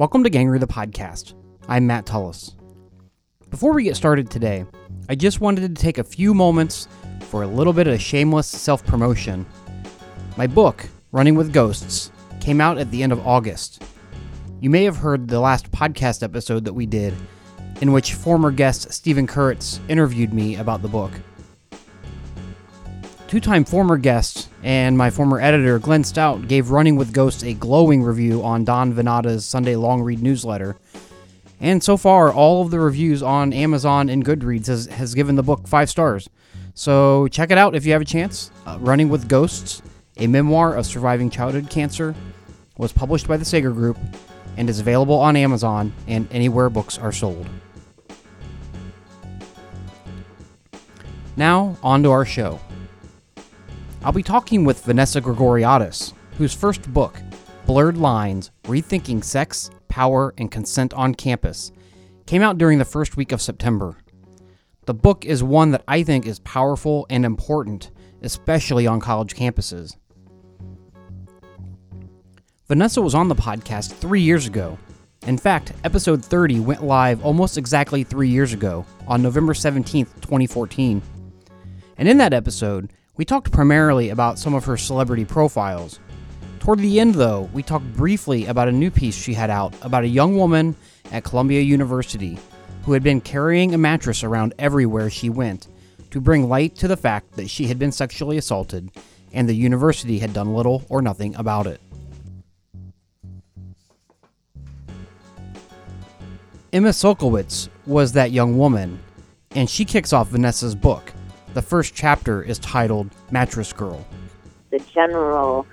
Welcome to Gangrey the Podcast. I'm Matt Tullis. Before we get started today, I just wanted to take a few moments for a little bit of shameless self promotion. My book, Running with Ghosts, came out at the end of August. You may have heard the last podcast episode that we did, in which former guest Stephen Kurtz interviewed me about the book. Two time former guest and my former editor, Glenn Stout, gave Running with Ghosts a glowing review on Don Van Natta's Sunday Long Read newsletter. And so far, all of the reviews on Amazon and Goodreads has, has given the book five stars. So check it out if you have a chance. Uh, Running with Ghosts, a memoir of surviving childhood cancer, was published by the Sager Group and is available on Amazon and anywhere books are sold. Now, on to our show. I'll be talking with Vanessa Grigoriadis, whose first book, Blurred Lines Rethinking Sex, Power, and Consent on Campus, came out during the first week of September. The book is one that I think is powerful and important, especially on college campuses. Vanessa was on the podcast three years ago. In fact, episode 30 went live almost exactly three years ago, on November 17th, 2014. And in that episode, we talked primarily about some of her celebrity profiles. Toward the end, though, we talked briefly about a new piece she had out about a young woman at Columbia University who had been carrying a mattress around everywhere she went to bring light to the fact that she had been sexually assaulted and the university had done little or nothing about it. Emma Sulkowicz was that young woman, and she kicks off Vanessa's book, the first chapter is titled Mattress Girl. The general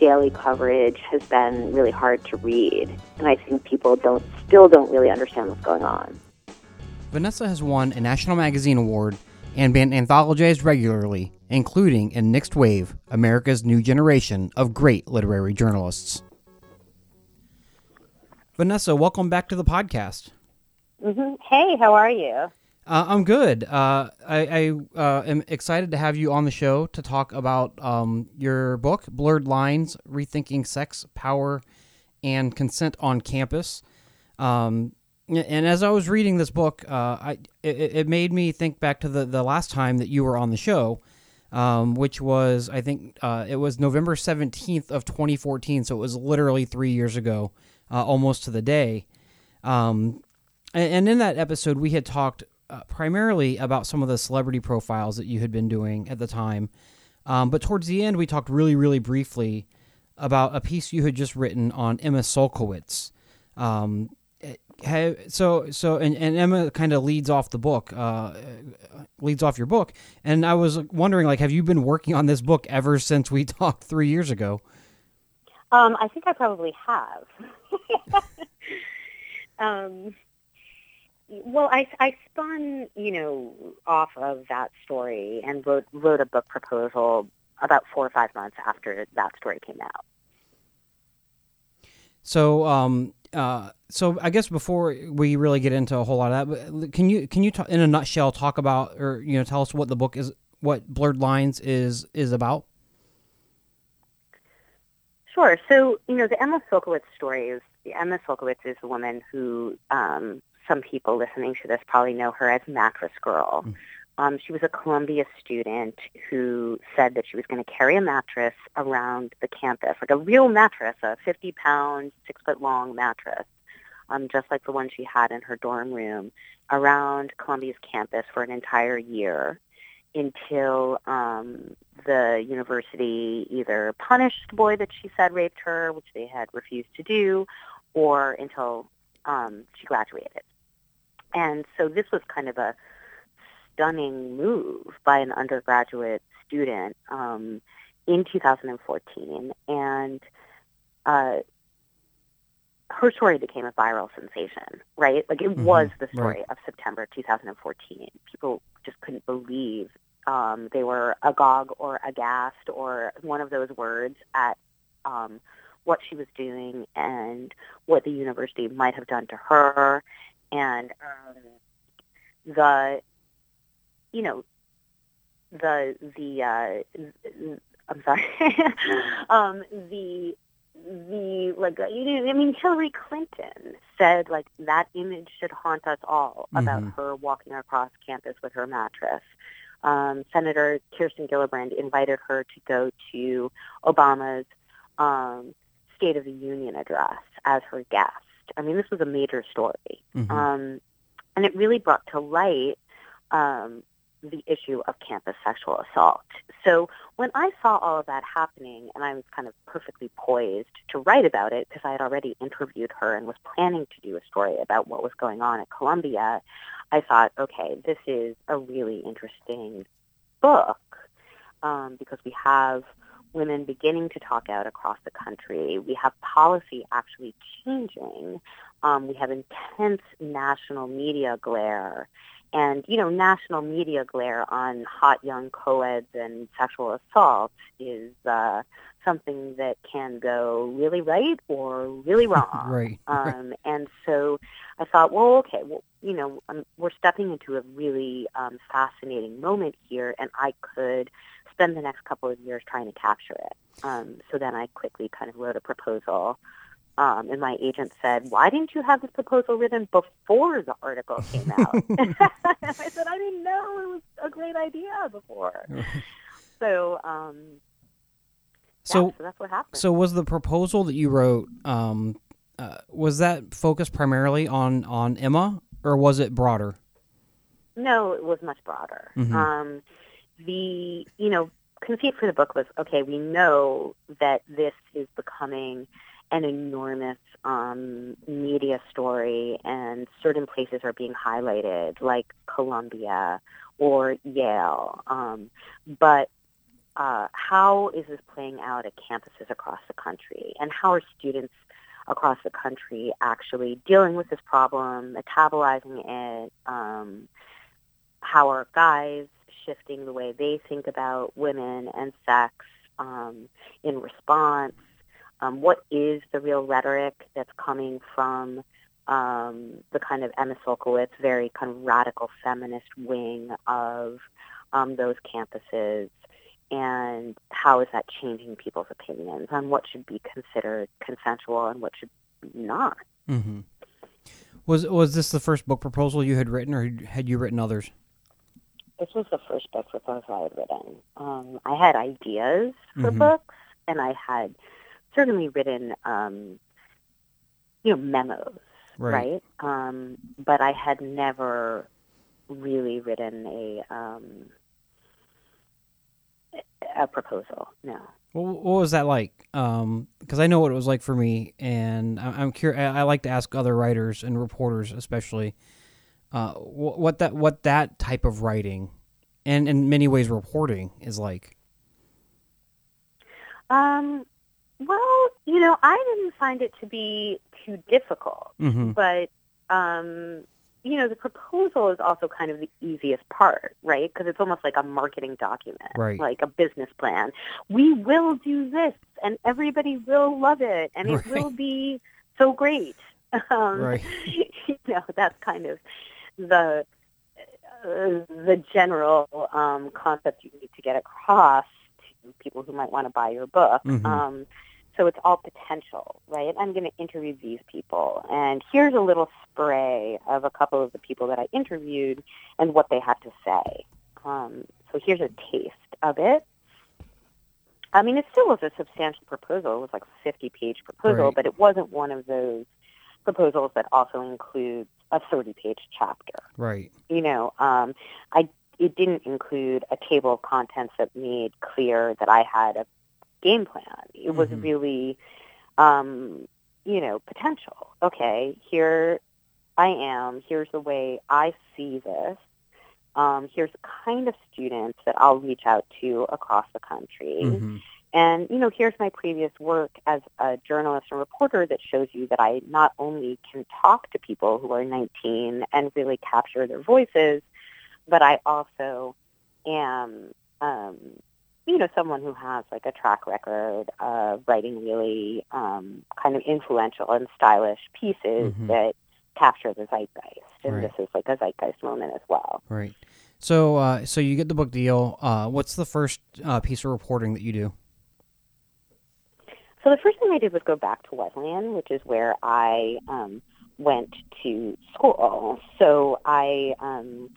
daily coverage has been really hard to read, and I think people don't still don't really understand what's going on. Vanessa has won a National Magazine Award and been anthologized regularly, including in Next Wave, America's new generation of great literary journalists. Vanessa, welcome back to the podcast. Mm-hmm. Hey, how are you? Uh, I'm good. Uh, I, I uh, am excited to have you on the show to talk about um, your book, Blurred Lines Rethinking Sex, Power, and Consent on Campus. Um, and as I was reading this book, uh, I, it, it, made me think back to the, the last time that you were on the show, um, which was, I think, uh, it was November 17th of 2014. So it was literally three years ago, uh, almost to the day. Um, and, and in that episode, we had talked uh, primarily about some of the celebrity profiles that you had been doing at the time. Um, but towards the end, we talked really, really briefly about a piece you had just written on Emma Sulkowicz. Um, have, so, so, and, and Emma kind of leads off the book, uh, leads off your book. And I was wondering, like, have you been working on this book ever since we talked three years ago? Um, I think I probably have. um, well, I, I spun, you know, off of that story and wrote, wrote a book proposal about four or five months after that story came out. So, um, uh, so I guess before we really get into a whole lot of that, can you can you talk, in a nutshell talk about or you know tell us what the book is, what Blurred Lines is is about? Sure. So you know the Emma Sulkowicz story is the Emma Sulkowicz is a woman who um, some people listening to this probably know her as Mattress Girl. Mm. Um, she was a Columbia student who said that she was going to carry a mattress around the campus, like a real mattress, a 50-pound, six-foot-long mattress, um, just like the one she had in her dorm room, around Columbia's campus for an entire year until um, the university either punished the boy that she said raped her, which they had refused to do, or until um, she graduated. And so this was kind of a stunning move by an undergraduate student um, in 2014. And uh, her story became a viral sensation, right? Like it mm-hmm. was the story right. of September 2014. People just couldn't believe um, they were agog or aghast or one of those words at um, what she was doing and what the university might have done to her and um, the you know the the uh, I'm sorry um, the the like you know, I mean Hillary Clinton said like that image should haunt us all about Mhm. her walking across campus with her mattress. Um, Senator Kirsten Gillibrand invited her to go to Obama's um, State of the Union address as her guest. I mean, this was a major story, Mhm. um, and it really brought to light um, the issue of campus sexual assault. So when I saw all of that happening, and I was kind of perfectly poised to write about it because I had already interviewed her and was planning to do a story about what was going on at Columbia, I thought, okay, this is a really interesting book um, because we have women beginning to talk out across the country. We have policy actually changing. Um, we have intense national media glare. And, you know, national media glare on hot young co-eds and sexual assault is uh, something that can go really right or really wrong. right. Um, and so I thought, well, okay, well, you know, um, we're stepping into a really um, fascinating moment here, and I could spend the next couple of years trying to capture it. Um, so then I quickly kind of wrote a proposal. Um, and my agent said, why didn't you have this proposal written before the article came out? I said, I didn't know it was a great idea before. So, um, so yeah, so that's what happened. So was the proposal that you wrote um, uh, was that focused primarily on on Emma or was it broader? No, it was much broader. Mhm. The you know conceit for the book was okay. We know that this is becoming an enormous um, media story, and certain places are being highlighted, like Columbia or Yale. Um, but uh, how is this playing out at campuses across the country, and how are students across the country actually dealing with this problem, metabolizing it? Um, how are guys shifting the way they think about women and sex um, in response? Um, what is the real rhetoric that's coming from um, the kind of Emma Sulkowicz, very kind of radical feminist wing of um, those campuses? And how is that changing people's opinions on what should be considered consensual and what should not? Mm-hmm. Was was this the first book proposal you had written, or had you written others? This was the first book proposal I had written. Um, I had ideas for Mhm. books, and I had certainly written, um, you know, memos, Right. right? Um, but I had never really written a um, a proposal. No. Well, what was that like? Because I know what it was like for me, and I- I'm curious. I like to ask other writers and reporters, especially, uh, what that what that type of writing, and in many ways reporting, is like. Um, well, you know, I didn't find it to be too difficult. Mm-hmm. but um, you know, the proposal is also kind of the easiest part, right? Because it's almost like a marketing document, Right. like a business plan. We will do this, and everybody will love it, and it will be so great. Um, Right. You know, that's kind of the uh, the general um, concept you need to get across to people who might want to buy your book. Mhm. Um, so it's all potential, right? I'm going to interview these people, and here's a little spray of a couple of the people that I interviewed and what they had to say. Um, so here's a taste of it. I mean, it still was a substantial proposal. It was like a 50-page proposal, Right. but it wasn't one of those proposals that also includes a 30-page chapter Right. you know, um, I it didn't include a table of contents that made clear that I had a game plan. It was Mhm. really, um, you know, potential. Okay, here I am. Here's the way I see this. Um, here's the kind of students that I'll reach out to across the country. Mm-hmm. And, you know, here's my previous work as a journalist and reporter that shows you that I not only can talk to people who are 19 and really capture their voices, but I also am, um, you know, someone who has like a track record of writing really um, kind of influential and stylish pieces Mhm. that capture the zeitgeist. And Right. this is like a zeitgeist moment as well. Right. So, uh, so you get the book deal. Uh, what's the first uh, piece of reporting that you do? So the first thing I did was go back to Wesleyan, which is where I um, went to school. So I um,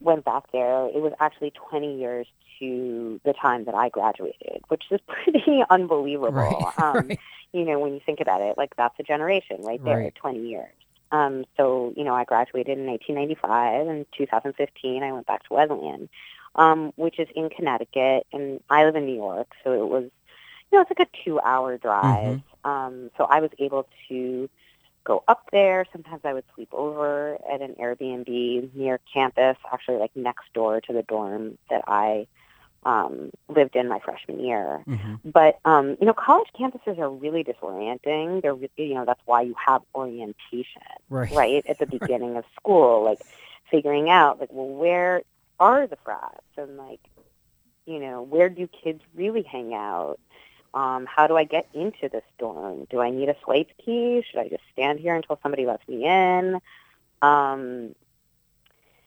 went back there. It was actually 20 years to the time that I graduated, which is pretty unbelievable. Right, um, right. You know, when you think about it, like that's a generation right there, Right. 20 years. Um, so, you know, I graduated in 1995 and 2015 I went back to Wesleyan, um, which is in Connecticut and I live in New York. So it was, you know, it's like a two hour drive. Um, so I was able to go up there. Sometimes I would sleep over at an Airbnb near campus, actually like next door to the dorm that I um, lived in my freshman year. hmm But um, you know, college campuses are really disorienting. They're re- you know that's why you have orientation, Right. right, at the beginning of school, like figuring out like well where are the frats and like you know where do kids really hang out. Um, how do I get into this dorm? Do I need a swipe key? Should I just stand here until somebody lets me in? Um,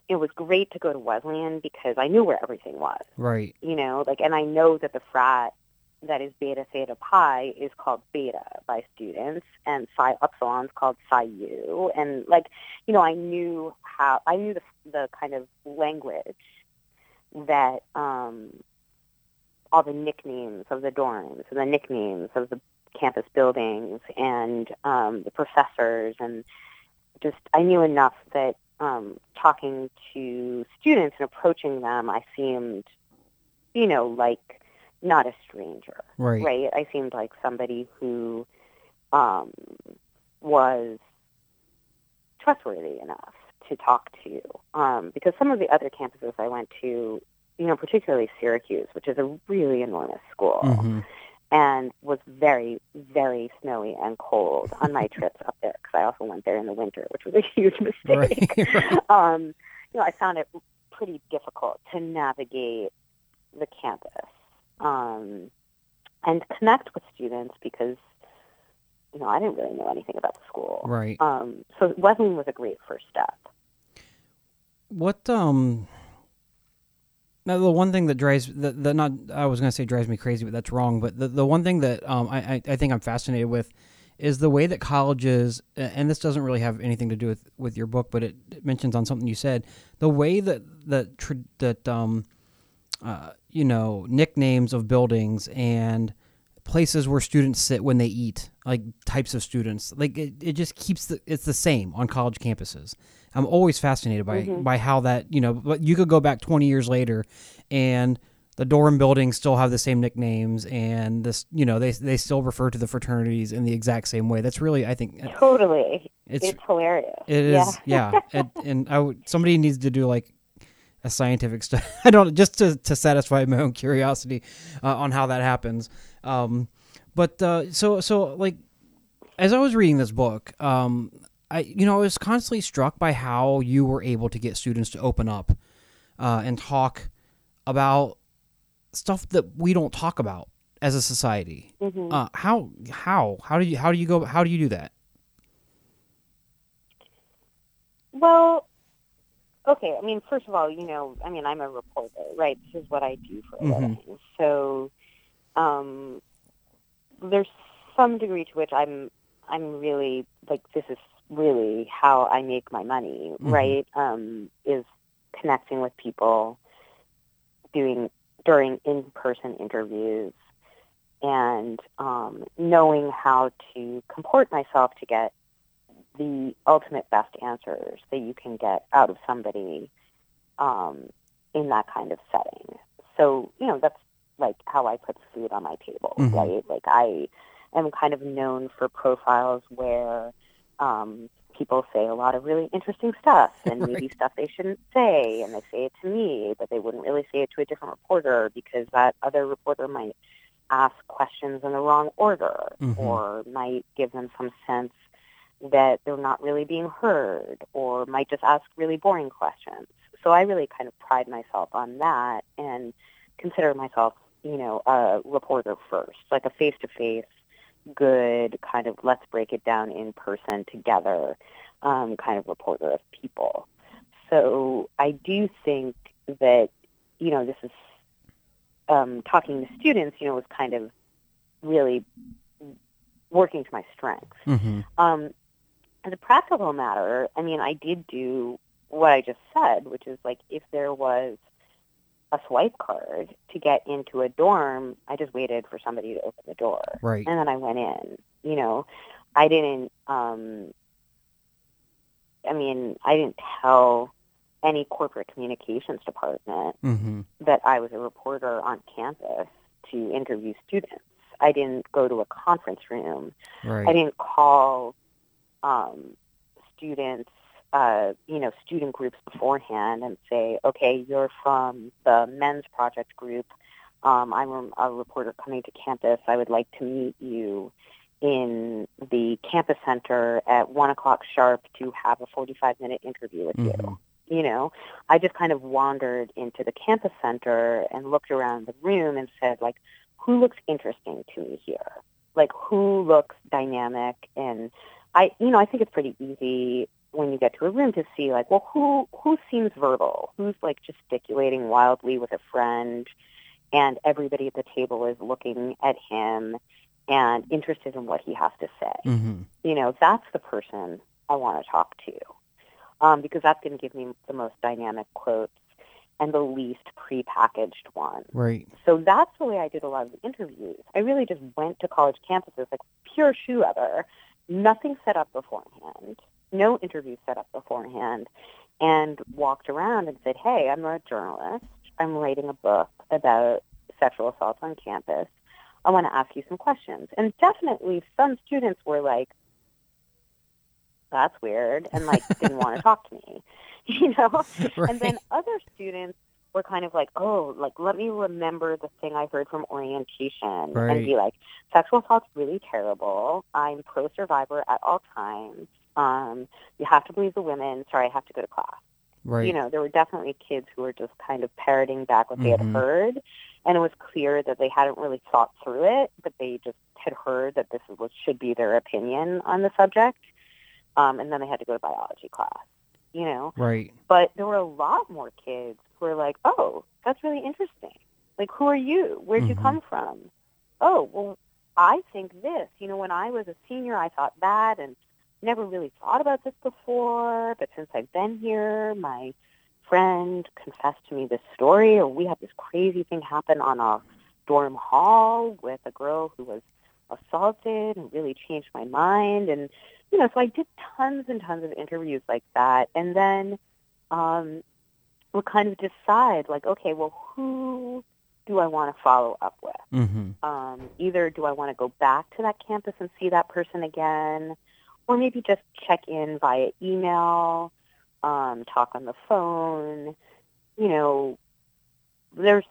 it was great to go to Wesleyan because I knew where everything was Right. you know, like, and I know that the frat that is Beta Theta Pi is called Beta by students, and Psi Upsilon is called Psi U, and like, you know, I knew how I knew the the kind of language that um, all the nicknames of the dorms and the nicknames of the campus buildings and um, the professors and just I knew enough that um, talking to students and approaching them, I seemed, you know, like not a stranger, Right. right? I seemed like somebody who um, was trustworthy enough to talk to. Um, because some of the other campuses I went to, you know, particularly Syracuse, which is a really enormous school, hmm and was very, very snowy and cold on my trips up there because I also went there in the winter, which was a huge mistake. Right. right. um, you know, I found it pretty difficult to navigate the campus um, and connect with students because, you know, I didn't really know anything about the school. Right. Um, so Wesleyan was a great first step. What um now the one thing that drives that, that not I was gonna say drives me crazy, but that's wrong. But the, the one thing that um I, I, think I'm fascinated with is the way that colleges and this doesn't really have anything to do with, with your book, but it, it mentions on something you said the way that that that um uh, you know nicknames of buildings and places where students sit when they eat like types of students like it, it just keeps the it's the same on college campuses i'm always fascinated by by how that you know but you could go back 20 years later and the dorm buildings still have the same nicknames and this you know they they still refer to the fraternities in the exact same way that's really i think Totally. it's It's, hilarious. it is, yeah. and, and I would, somebody needs to do like a scientific study. I don't just to, to satisfy my own curiosity uh, on how that happens. Um, but uh, so so like as I was reading this book, um, I you know I was constantly struck by how you were able to get students to open up uh, and talk about stuff that we don't talk about as a society. Mhm. Uh, how how how do you how do you go how do you do that? Well, okay. I mean, first of all, you know, I mean, I'm a reporter, right? This is what I do for a Mhm. living. So, um, there's some degree to which I'm, I'm really like this is really how I make my money, Mhm. right? Um, is connecting with people, doing during in-person interviews, and um, knowing how to comport myself to get the ultimate best answers that you can get out of somebody um, in that kind of setting. So, you know, that's like how I put food on my table, Mhm. right? Like I am kind of known for profiles where um, people say a lot of really interesting stuff and maybe Right. stuff they shouldn't say and they say it to me, but they wouldn't really say it to a different reporter because that other reporter might ask questions in the wrong order Mhm. or might give them some sense that they're not really being heard or might just ask really boring questions. So I really kind of pride myself on that and consider myself, you know, a reporter first, like a face-to-face, good kind of let's break it down in person together um, kind of reporter of people. So I do think that, you know, this is um, talking to students, you know, was kind of really working to my strengths. Mm-hmm. Um, as a practical matter, I mean, I did do what I just said, which is like if there was a swipe card to get into a dorm, I just waited for somebody to open the door. Right. And then I went in. You know, I didn't um I mean, I didn't tell any corporate communications department Mm-hmm. that I was a reporter on campus to interview students. I didn't go to a conference room. I didn't call um, students, uh, you know, student groups beforehand and say, okay, you're from the men's project group. Um, I'm a- reporter coming to campus. I would like to meet you in the campus center at one o'clock sharp to have a 45 minute interview with Mhm. you. You know, I just kind of wandered into the campus center and looked around the room and said, like, who looks interesting to me here? Like, who looks dynamic? And I, you know, I think it's pretty easy when you get to a room to see, like, well, who who seems verbal? Who's like gesticulating wildly with a friend, and everybody at the table is looking at him and interested in what he has to say Mm-hmm. you know, that's the person I want to talk to um, because that's going to give me the most dynamic quotes and the least prepackaged one. Right. So that's the way I did a lot of the interviews. I really just went to college campuses like pure shoe leather, nothing set up beforehand, no interview set up beforehand, and walked around and said, hey, I'm a journalist. I'm writing a book about sexual assault on campus. I want to ask you some questions. And definitely some students were like, that's weird, and like didn't want to talk to me, you know? right. And then other students were kind of like, oh, like let me remember the thing I heard from orientation Right. and be like, sexual assault's really terrible. I'm pro survivor at all times. Um, you have to believe the women. Sorry, I have to go to class. right. You know, there were definitely kids who were just kind of parroting back what they Mhm. had heard, and it was clear that they hadn't really thought through it, but they just had heard that this is what should be their opinion on the subject, um, and then they had to go to biology class. You know, right. but there were a lot more kids who were like, "Oh, that's really interesting. Like, who are you? Where'd you Mhm. come from? Oh, well, I think this. You know, when I was a senior, I thought that, and never really thought about this before. But since I've been here, my friend confessed to me this story, or we had this crazy thing happen on our dorm hall with a girl who was assaulted, and really changed my mind. And you know, so I did tons and tons of interviews like that, and then um, would kind of decide, like, okay, well, who do I want to follow up with? Mm-hmm. Um, either do I want to go back to that campus and see that person again, or maybe just check in via email, um, talk on the phone. You know, there's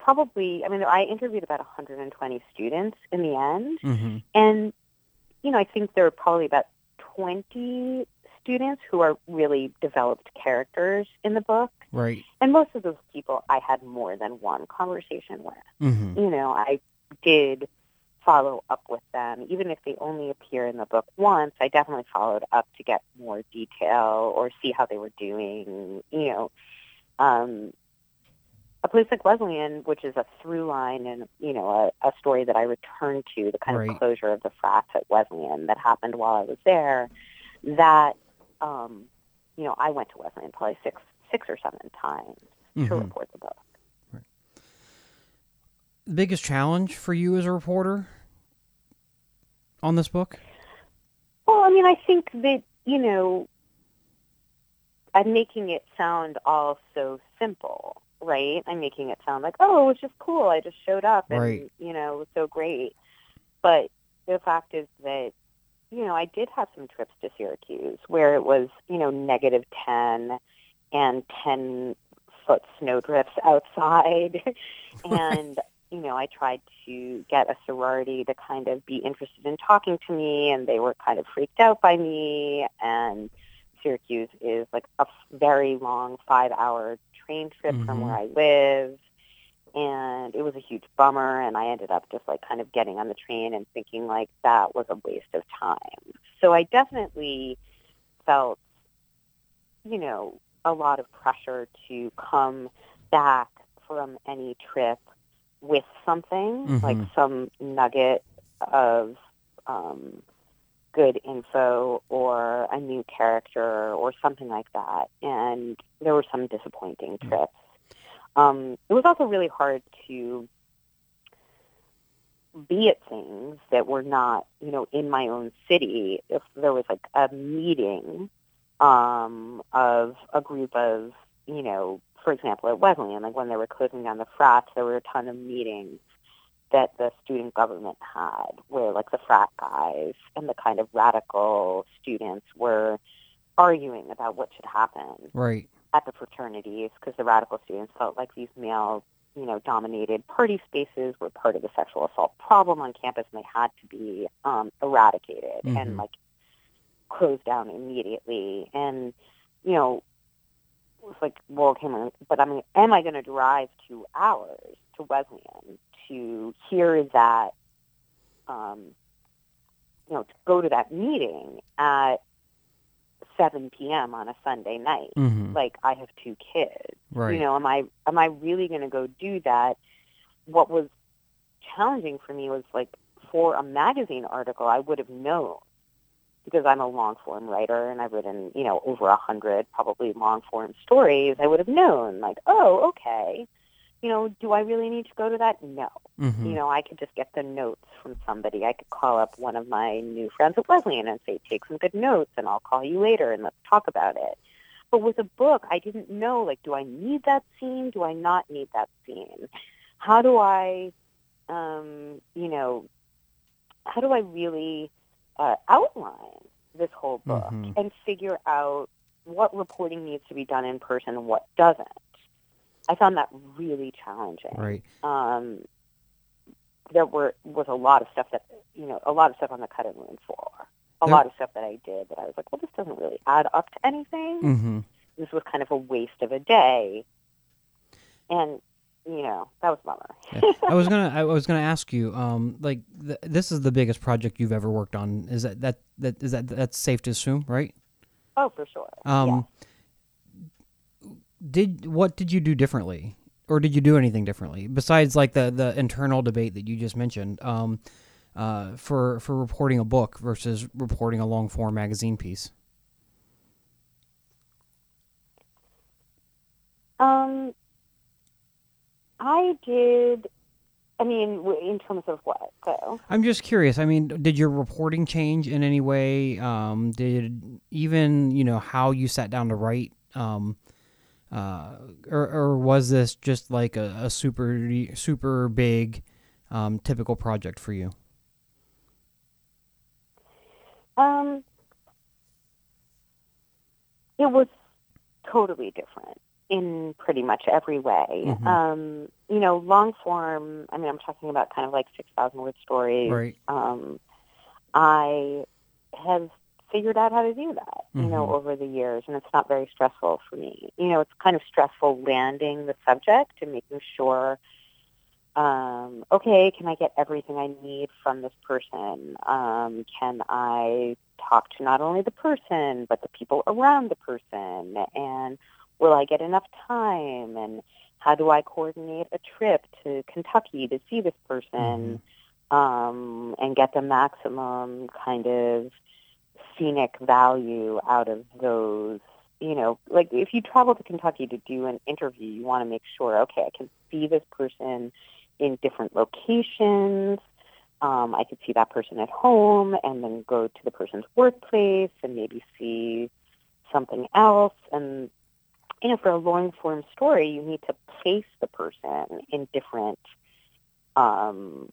probably, I mean, I interviewed about 120 students in the end, Mm-hmm. and, you know, I think there are probably about 20 students who are really developed characters in the book. Right. And most of those people I had more than one conversation with. Mm-hmm. You know, I did follow up with them. Even if they only appear in the book once, I definitely followed up to get more detail or see how they were doing. You know, um, a place like Wesleyan, which is a through line and, you know, a, a story that I return to, the kind Right. of closure of the frats at Wesleyan that happened while I was there, that, um, you know, I went to Wesleyan probably six, six or seven times to Mhm. report the book. The biggest challenge for you as a reporter on this book? Well, I mean, I think that, you know, I'm making it sound all so simple, right? I'm making it sound like, oh, it was just cool. I just showed up and, Right. you know, it was so great. But the fact is that, you know, I did have some trips to Syracuse where it was, you know, negative 10 and 10 foot snowdrifts outside. and, you know, I tried to get a sorority to kind of be interested in talking to me, and they were kind of freaked out by me. And Syracuse is like a very long five hour train trip from Mhm. where I live. And it was a huge bummer, and I ended up just like kind of getting on the train and thinking like that was a waste of time. So I definitely felt, you know, a lot of pressure to come back from any trip with something Mhm. like some nugget of um, good info or a new character or something like that. And there were some disappointing Mm. trips. Um, it was also really hard to be at things that were not, you know, in my own city. If there was like a meeting um, of a group of, you know, for example, at Wesleyan, like when they were closing down the frats, there were a ton of meetings that the student government had where like the frat guys and the kind of radical students were arguing about what should happen Right. at the fraternities because the radical students felt like these male, you know, dominated party spaces were part of the sexual assault problem on campus and they had to be um, eradicated Mhm. and like closed down immediately. And, you know, was like, well, okay, but I mean, am I going to drive two hours to Wesleyan to hear that, um, you know, to go to that meeting at 7 p.m. on a Sunday night? hmm like I have two kids. Right. You know, am I am I really going to go do that? What was challenging for me was like for a magazine article, I would have known because I'm a long form writer and I've written, you know, over a hundred probably long form stories. I would have known like, oh, okay. You know, do I really need to go to that? No. hmm You know, I could just get the notes from somebody. I could call up one of my new friends at Wesleyan and say, take some good notes and I'll call you later and let's talk about it. But with a book, I didn't know, like, do I need that scene? Do I not need that scene? How do I, um, you know, how do I really uh, outline this whole book Mhm. and figure out what reporting needs to be done in person and what doesn't? I found that really challenging Right. um, there were was a lot of stuff that you know a lot of stuff on the cutting room floor. A There- lot of stuff that I did that I was like, well, this doesn't really add up to anything. Mm-hmm. This was kind of a waste of a day, and you know that was bummer. I was gonna I was gonna ask you um like th- this is the biggest project you've ever worked on is that that that is that that's safe to assume right oh, for sure. um did what did you do differently or did you do anything differently besides like the the internal debate that you just mentioned um uh for for reporting a book versus reporting a long form magazine piece. Um, I did. I mean, in terms of what? So, I'm just curious. I mean, did your reporting change in any way? Um, did even you know how you sat down to write? Um, uh, or, or was this just like a, a super super big, um, typical project for you? um, it was totally different in pretty much every way. Mhm. Um, you know, long form, I mean, I'm talking about kind of like 6,000 word stories. Right. Um, I have figured out how to do that, you know, Mhm. over the years, and it's not very stressful for me. You know, it's kind of stressful landing the subject and making sure, um, okay, can I get everything I need from this person? Um, can I talk to not only the person, but the people around the person? And will I get enough time? And how do I coordinate a trip to Kentucky to see this person um, and get the maximum kind of scenic value out of those? You know, like if you travel to Kentucky to do an interview, you want to make sure, okay, I can see this person in different locations. Um, I could see that person at home and then go to the person's workplace and maybe see something else. And you know, for a long form story, you need to place the person in different um,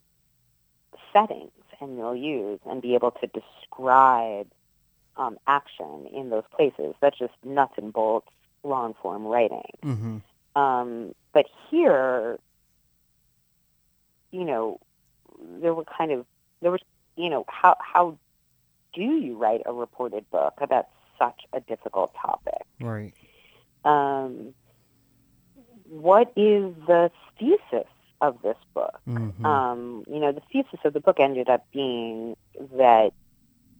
settings and milieux and be able to describe um, action in those places. That's just nuts and bolts long form writing. Mm-hmm. Um, but here, you know, there were kind of there was you know how how do you write a reported book about such a difficult topic? Right. Um, what is the thesis of this book? Mm-hmm. Um, you know, the thesis of the book ended up being that,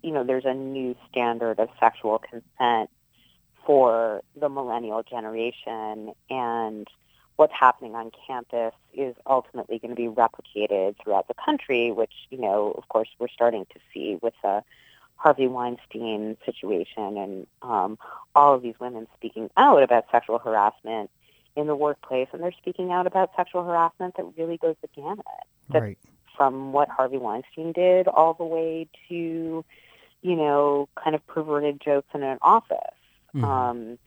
you know, there's a new standard of sexual consent for the millennial generation. And what's happening on campus is ultimately going to be replicated throughout the country, which, you know, of course, we're starting to see with the Harvey Weinstein situation and um, all of these women speaking out about sexual harassment in the workplace, and they're speaking out about sexual harassment that really goes the gamut. Right. From what Harvey Weinstein did all the way to, you know, kind of perverted jokes in an office. Mhm. Um,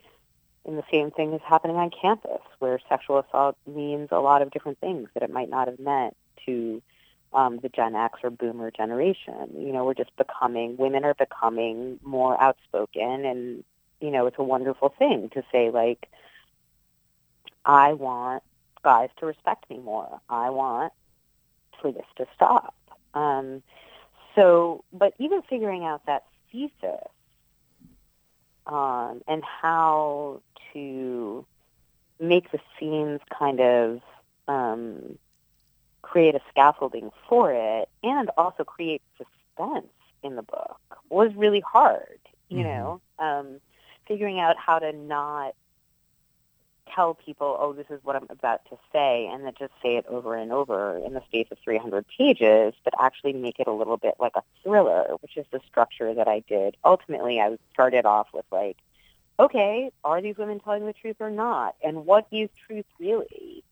and the same thing is happening on campus, where sexual assault means a lot of different things that it might not have meant to um, the Gen X or Boomer generation. You know, we're just becoming women are becoming more outspoken, and you know, it's a wonderful thing to say like, I want guys to respect me more. I want for this to stop. Um, so, but even figuring out that thesis um, and how to make the scenes kind of um, create a scaffolding for it and also create suspense in the book was really hard, you Mhm. know, um, figuring out how to not tell people, oh, this is what I'm about to say, and then just say it over and over in the space of 300 pages, but actually make it a little bit like a thriller, which is the structure that I did. Ultimately, I started off with like, okay, are these women telling the truth or not? And what is truth really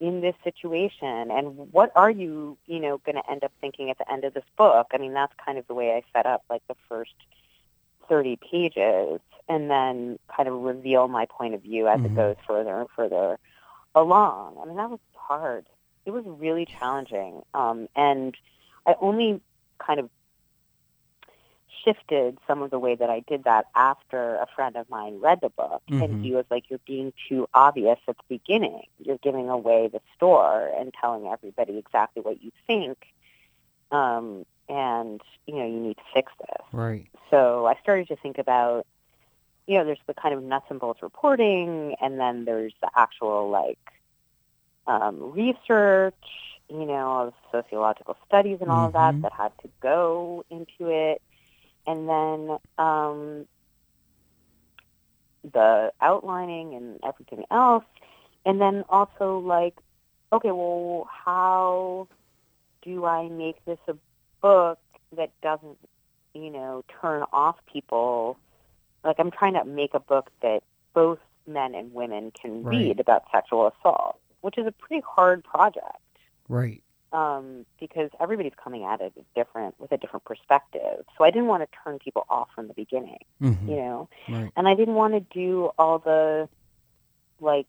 in this situation? And what are you, you know, going to end up thinking at the end of this book? I mean, that's kind of the way I set up like the first 30 pages and then kind of reveal my point of view as Mhm. it goes further and further along. I mean, that was hard. It was really challenging. Um, and I only kind of shifted some of the way that I did that after a friend of mine read the book. Mhm. And he was like, you're being too obvious at the beginning. You're giving away the store and telling everybody exactly what you think. Um, and, you know, you need to fix this. Right. So I started to think about, you know, there's the kind of nuts and bolts reporting, and then there's the actual like um, research, you know, of sociological studies and all of that Mhm. that had to go into it, and then um, the outlining and everything else, and then also like, okay, well, how do I make this a book that doesn't, you know, turn off people? Like I'm trying to make a book that both men and women can Right. read about sexual assault, which is a pretty hard project Right. Um, because everybody's coming at it different with a different perspective. So I didn't want to turn people off from the beginning, Mhm. you know, Right. and I didn't want to do all the like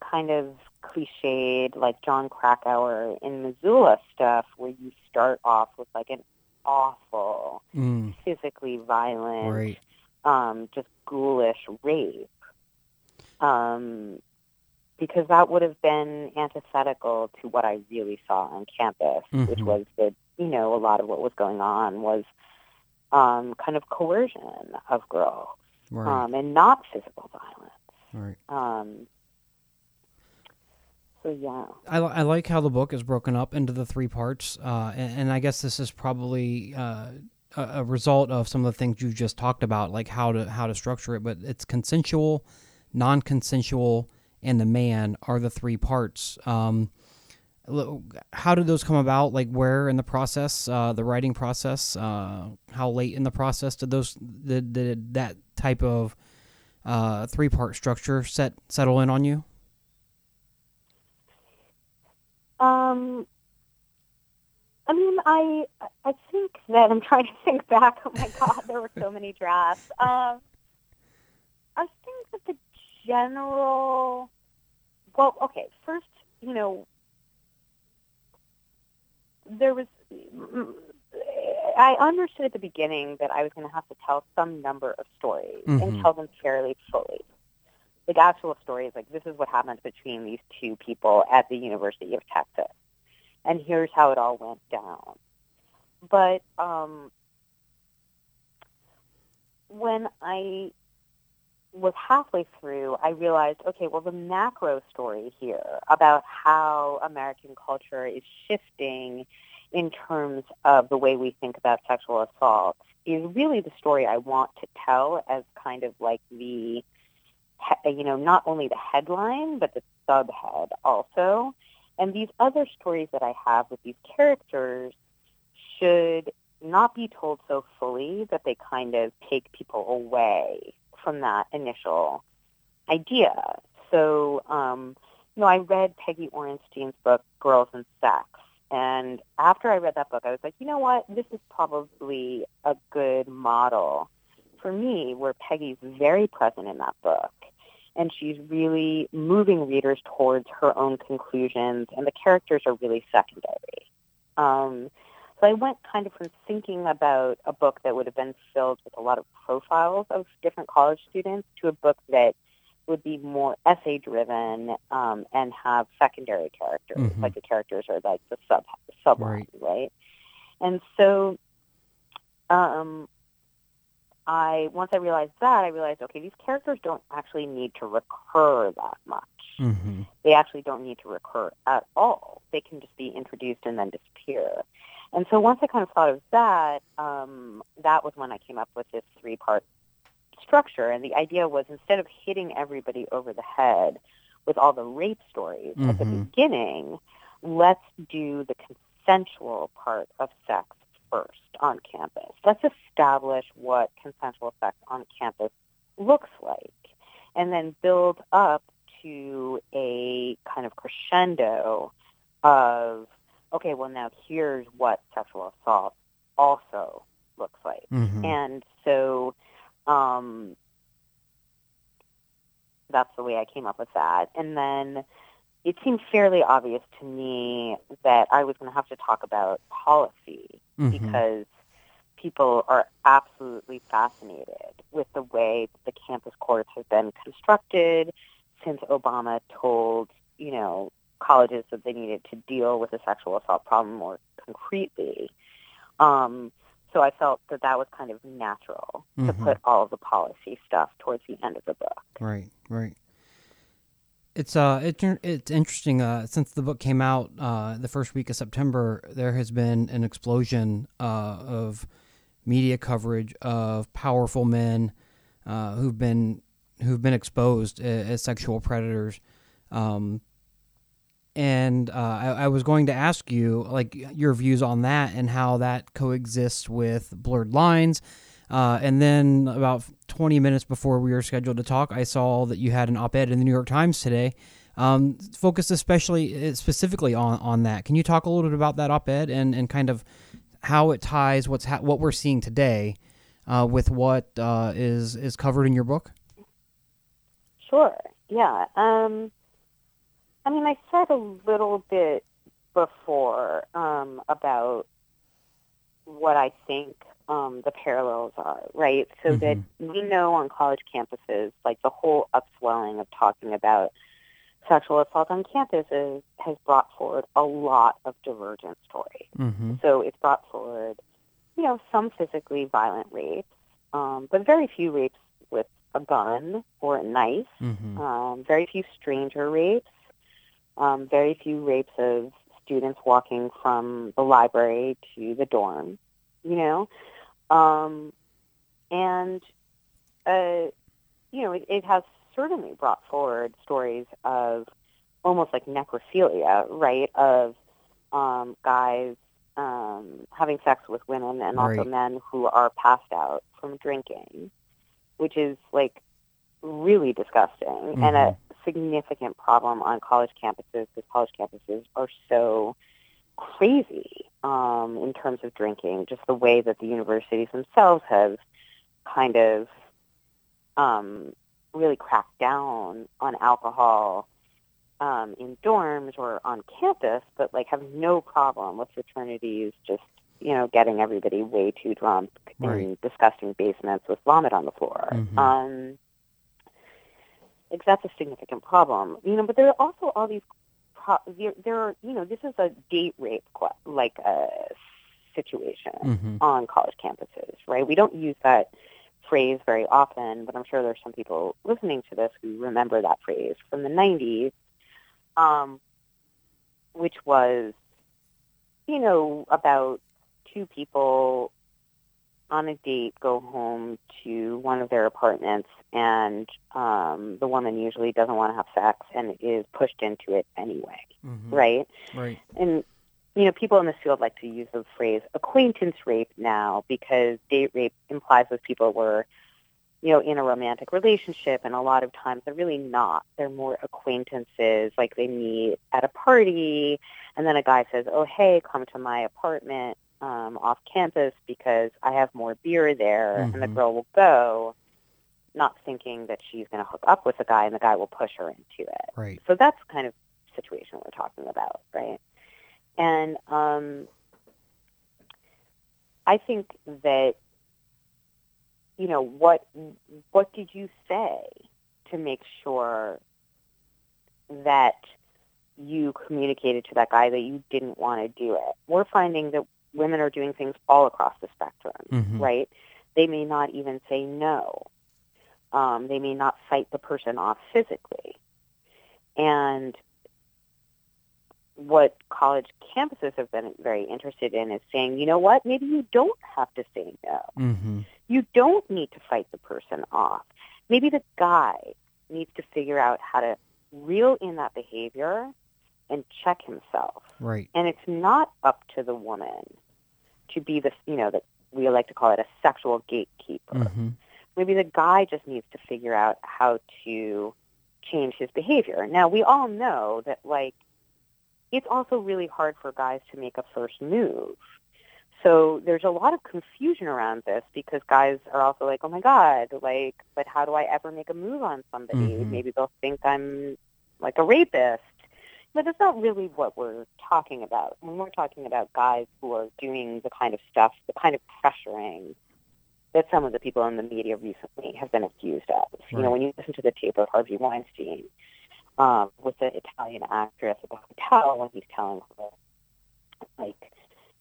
kind of cliched like Jon Krakauer in Missoula stuff where you start off with like an awful, Mm. physically violent, Right. um, just ghoulish rape. Um, because that would have been antithetical to what I really saw on campus, which Mhm. was that, you know, a lot of what was going on was um, kind of coercion of girls Right. um, and not physical violence. right. Um, so, yeah. I, I like how the book is broken up into the three parts, uh, and, and I guess this is probably uh, a, a result of some of the things you just talked about, like how to how to structure it. But it's consensual, non-consensual, and the man are the three parts. Um, how did those come about? Like where in the process, uh, the writing process? Uh, how late in the process did those did, did that type of uh, three part structure set settle in on you? Um, I mean, I I think that I'm trying to think back. Oh my God, there were so many drafts. Um, I think that the general, well, okay, first, you know, there was. I understood at the beginning that I was going to have to tell some number of stories Mhm. and tell them fairly fully. Like actual stories, like this is what happened between these two people at the University of Texas, and here's how it all went down. But um, when I was halfway through, I realized, okay, well, the macro story here about how American culture is shifting in terms of the way we think about sexual assault is really the story I want to tell as kind of like the, you know, not only the headline, but the subhead also. And these other stories that I have with these characters should not be told so fully that they kind of take people away from that initial idea. So, um, you know, I read Peggy Orenstein's book, Girls and Sex. And after I read that book, I was like, you know what? This is probably a good model for me where Peggy's very present in that book. And she's really moving readers towards her own conclusions, and the characters are really secondary. Um, so I went kind of from thinking about a book that would have been filled with a lot of profiles of different college students to a book that would be more essay driven um, and have secondary characters, mm-hmm. like the characters are like the sub subline, right. right? And so, um, I once I realized that, I realized okay, these characters don't actually need to recur that much. Mm-hmm. They actually don't need to recur at all. They can just be introduced and then disappear. And so once I kind of thought of that, um, that was when I came up with this three-part structure. And the idea was instead of hitting everybody over the head with all the rape stories mm-hmm. at the mm-hmm. beginning, let's do the consensual part of sex first on campus. Let's establish what consensual sex on campus looks like and then build up to a kind of crescendo of, okay, well, now here's what sexual assault also looks like. Mm-hmm. And so um, that's the way I came up with that. And then it seemed fairly obvious to me that I was going to have to talk about policy mm-hmm. because people are absolutely fascinated with the way the campus courts have been constructed since Obama told, you know, colleges that they needed to deal with the sexual assault problem more concretely. Um, so I felt that that was kind of natural mm-hmm. to put all of the policy stuff towards the end of the book. Right, right. It's uh, it, it's interesting. Uh, since the book came out, uh, the first week of September, there has been an explosion uh, of media coverage of powerful men uh, who've been who've been exposed as, as sexual predators. Um, and uh, I, I, was going to ask you like your views on that and how that coexists with blurred lines. Uh, and then about 20 minutes before we were scheduled to talk, I saw that you had an op-ed in the New York Times today, um, focused especially uh, specifically on, on that. Can you talk a little bit about that op-ed and, and kind of how it ties what's ha- what we're seeing today uh, with what uh, is is covered in your book? Sure. Yeah. Um, I mean, I said a little bit before um, about what I think um, the parallels are, right? So mm-hmm. that we know on college campuses, like the whole upswelling of talking about sexual assault on campuses has brought forward a lot of divergent stories. Mm-hmm. So it's brought forward, you know, some physically violent rapes, um, but very few rapes with a gun or a knife, mm-hmm. um, very few stranger rapes, um, very few rapes of students walking from the library to the dorm, you know. Um, and, uh, you know, it, it has certainly brought forward stories of almost like necrophilia, right, of um, guys um, having sex with women and also right. men who are passed out from drinking, which is like really disgusting mm-hmm. and a mm-hmm significant problem on college campuses because college campuses are so crazy um, in terms of drinking, just the way that the universities themselves have kind of um, really cracked down on alcohol um, in dorms or on campus, but like have no problem with fraternities just you know getting everybody way too drunk right. in disgusting basements with vomit on the floor. Mm-hmm. Um, like that's a significant problem. You know, but there are also all these. Pro- there, there are, you know, this is a date rape like a uh, situation mm-hmm. on college campuses, right? We don't use that phrase very often, but I'm sure there's some people listening to this who remember that phrase from the 90s, um, which was, you know, about two people on a date go home to one of their apartments and um, the woman usually doesn't want to have sex and is pushed into it anyway, Mhm. right? Right. And you know, people in this field like to use the phrase acquaintance rape now because date rape implies those people were, you know, in a romantic relationship, and a lot of times they're really not. They're more acquaintances, like they meet at a party, and then a guy says, "Oh, hey, come to my apartment um, off campus because I have more beer there," and the Mhm. girl will go, not thinking that she's going to hook up with the guy, and the guy will push her into it. Right. So that's kind of situation we're talking about, right? And um, I think that you know what what did you say to make sure that you communicated to that guy that you didn't want to do it? We're finding that women are doing things all across the spectrum, Mhm. right? They may not even say no. Um, they may not fight the person off physically. And what college campuses have been very interested in is saying, you know what, maybe you don't have to say no. Mm-hmm. You don't need to fight the person off. Maybe the guy needs to figure out how to reel in that behavior and check himself. Right. And it's not up to the woman to be the, you know, that we like to call it a sexual gatekeeper. Mm-hmm. Maybe the guy just needs to figure out how to change his behavior. Now, we all know that, like, it's also really hard for guys to make a first move. So there's a lot of confusion around this because guys are also like, oh my God, like, but how do I ever make a move on somebody? Mhm. Maybe they'll think I'm like a rapist. But that's not really what we're talking about. When we're talking about guys who are doing the kind of stuff, the kind of pressuring that some of the people in the media recently have been accused of. You know, when you listen to the tape of Harvey Weinstein um, with the Italian actress at the hotel when he's telling her, like,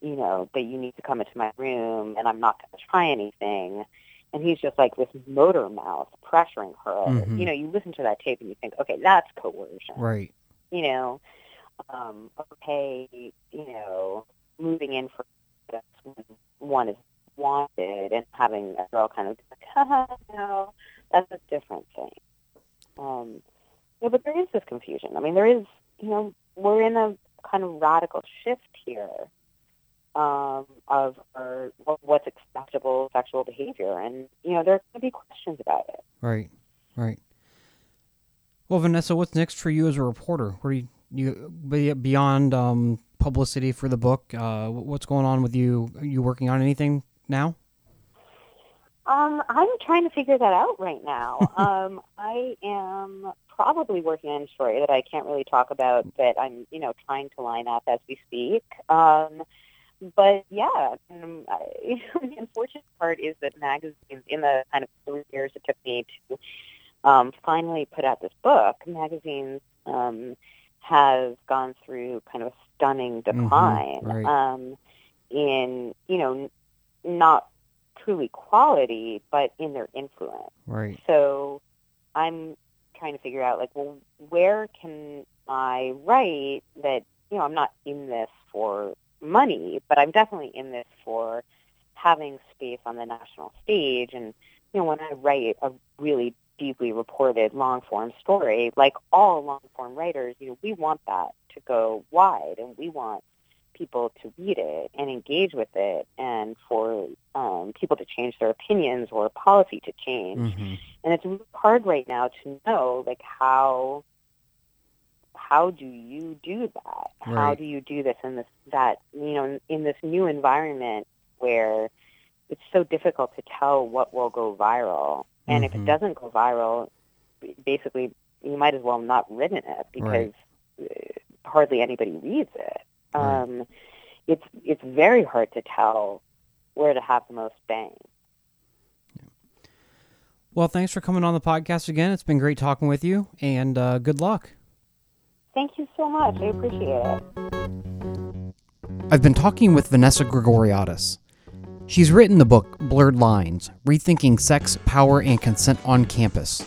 you know, that you need to come into my room and I'm not going to try anything. And he's just like this motor mouth pressuring her. Mhm. You know, you listen to that tape and you think, okay, that's coercion Right. You know, um, okay, you know, moving in for when one is wanted and having a girl kind of like, haha, no, that's a different thing. Um, yeah, but there is this confusion. I mean, there is, you know, we're in a kind of radical shift here um, of our, what's acceptable sexual behavior, and you know, there to be questions about it. Right. Right. Well, Vanessa, what's next for you as a reporter? What are you, you beyond um, publicity for the book? Uh, what's going on with you? Are you working on anything now? Um, I'm trying to figure that out right now. um, I am probably working on a story that I can't really talk about, but I'm, you know, trying to line up as we speak. Um, but yeah, um, I, the unfortunate part is that magazines, in the kind of three years it took me to um, finally put out this book, magazines um, have gone through kind of a stunning decline right. um, in, you know, n- not truly quality, but in their influence. Right. So I'm trying to figure out, like, well, where can I write that, you know, I'm not in this for money, but I'm definitely in this for having space on the national stage. And, you know, when I write a really deeply reported long form story, like all long form writers, you know, we want that to go wide and we want people to read it and engage with it and for um, people to change their opinions or policy to change. hmm And it's really hard right now to know like how how do you do that? How do you do this in this that you know in this new environment where it's so difficult to tell what will go viral, and if Mhm. it doesn't go viral, basically you might as well not written it because uh, hardly anybody reads it. Right. Um, it's it's very hard to tell where to have the most bang. Well, thanks for coming on the podcast again. It's been great talking with you, and uh, good luck. Thank you so much. I appreciate it. I've been talking with Vanessa Grigoriadis. She's written the book Blurred Lines Rethinking Sex, Power, and Consent on Campus.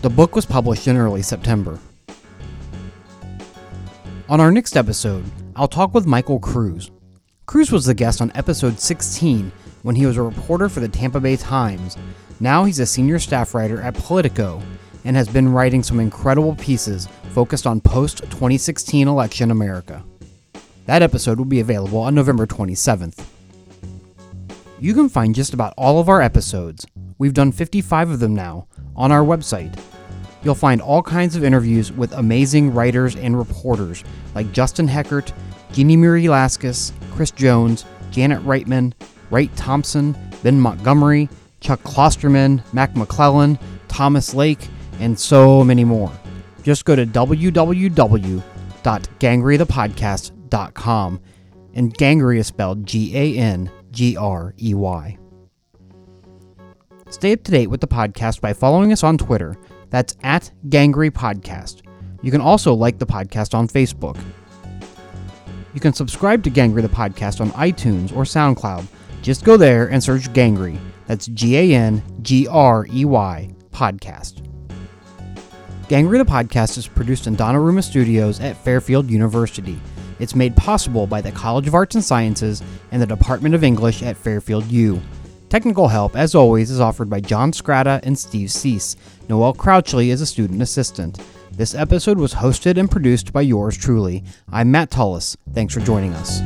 The book was published in early September. On our next episode, I'll talk with Michael Kruse. Kruse was the guest on episode 16 when he was a reporter for the Tampa Bay Times. Now he's a senior staff writer at Politico and has been writing some incredible pieces focused on post 2016 election America. That episode will be available on November 27th. You can find just about all of our episodes, we've done 55 of them now, on our website. You'll find all kinds of interviews with amazing writers and reporters like Justin Heckert, Jeannie Marie Laskas, Chris Jones, Janet Reitman, Wright Thompson, Ben Montgomery, Chuck Klosterman, Mac McClelland, Thomas Lake, and so many more. Just go to www.gangreythepodcast.com and Gangrey is spelled G A N G R E Y. Stay up to date with the podcast by following us on Twitter. That's at Gangrey Podcast. You can also like the podcast on Facebook. You can subscribe to Gangrey the Podcast on iTunes or SoundCloud. Just go there and search Gangrey. That's G A N G R E Y Podcast. Gangrey the Podcast is produced in Donnarumma Studios at Fairfield University. It's made possible by the College of Arts and Sciences and the Department of English at Fairfield U. Technical help, as always, is offered by John Scrata and Steve Cease. Noel Crouchley is a student assistant. This episode was hosted and produced by yours truly. I'm Matt Tullis. Thanks for joining us.